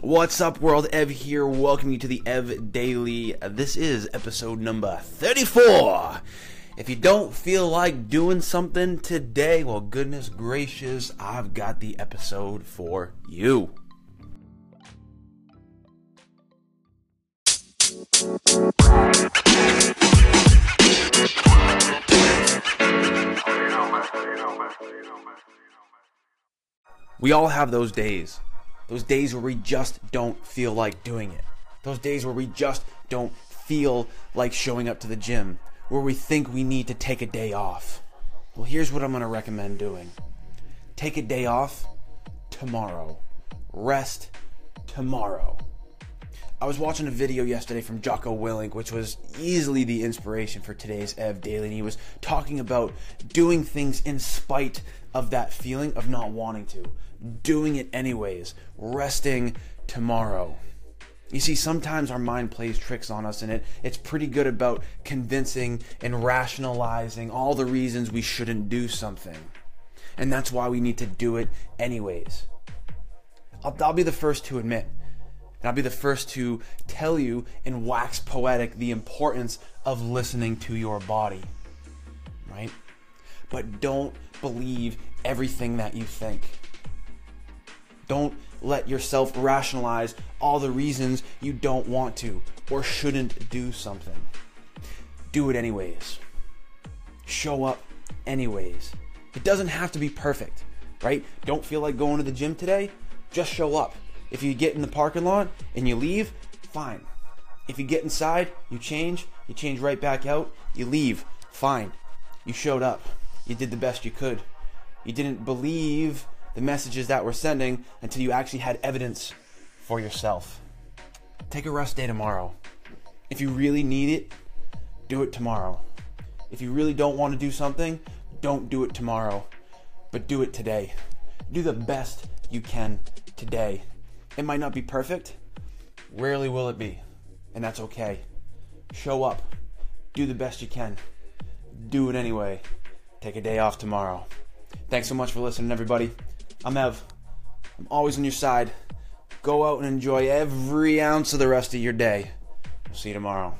What's up, world? Ev here. Welcome you to the Ev Daily. This is episode number 34. If you don't feel like doing something today, well, goodness gracious, I've got the episode for you. We all have those days. Those days where we just don't feel like doing it. Those days where we just don't feel like showing up to the gym. Where we think we need to take a day off. Well, here's what I'm going to recommend doing take a day off tomorrow. Rest tomorrow. I was watching a video yesterday from Jocko Willink, which was easily the inspiration for today's Ev Daily, and he was talking about doing things in spite of that feeling of not wanting to, doing it anyways, resting tomorrow. You see, sometimes our mind plays tricks on us, and it, it's pretty good about convincing and rationalizing all the reasons we shouldn't do something. And that's why we need to do it anyways. I'll, I'll be the first to admit and I'll be the first to tell you in wax poetic the importance of listening to your body. Right? But don't believe everything that you think. Don't let yourself rationalize all the reasons you don't want to or shouldn't do something. Do it anyways. Show up anyways. It doesn't have to be perfect, right? Don't feel like going to the gym today? Just show up. If you get in the parking lot and you leave, fine. If you get inside, you change, you change right back out, you leave, fine. You showed up. You did the best you could. You didn't believe the messages that we're sending until you actually had evidence for yourself. Take a rest day tomorrow. If you really need it, do it tomorrow. If you really don't want to do something, don't do it tomorrow, but do it today. Do the best you can today. It might not be perfect. Rarely will it be. And that's okay. Show up. Do the best you can. Do it anyway. Take a day off tomorrow. Thanks so much for listening, everybody. I'm Ev. I'm always on your side. Go out and enjoy every ounce of the rest of your day. See you tomorrow.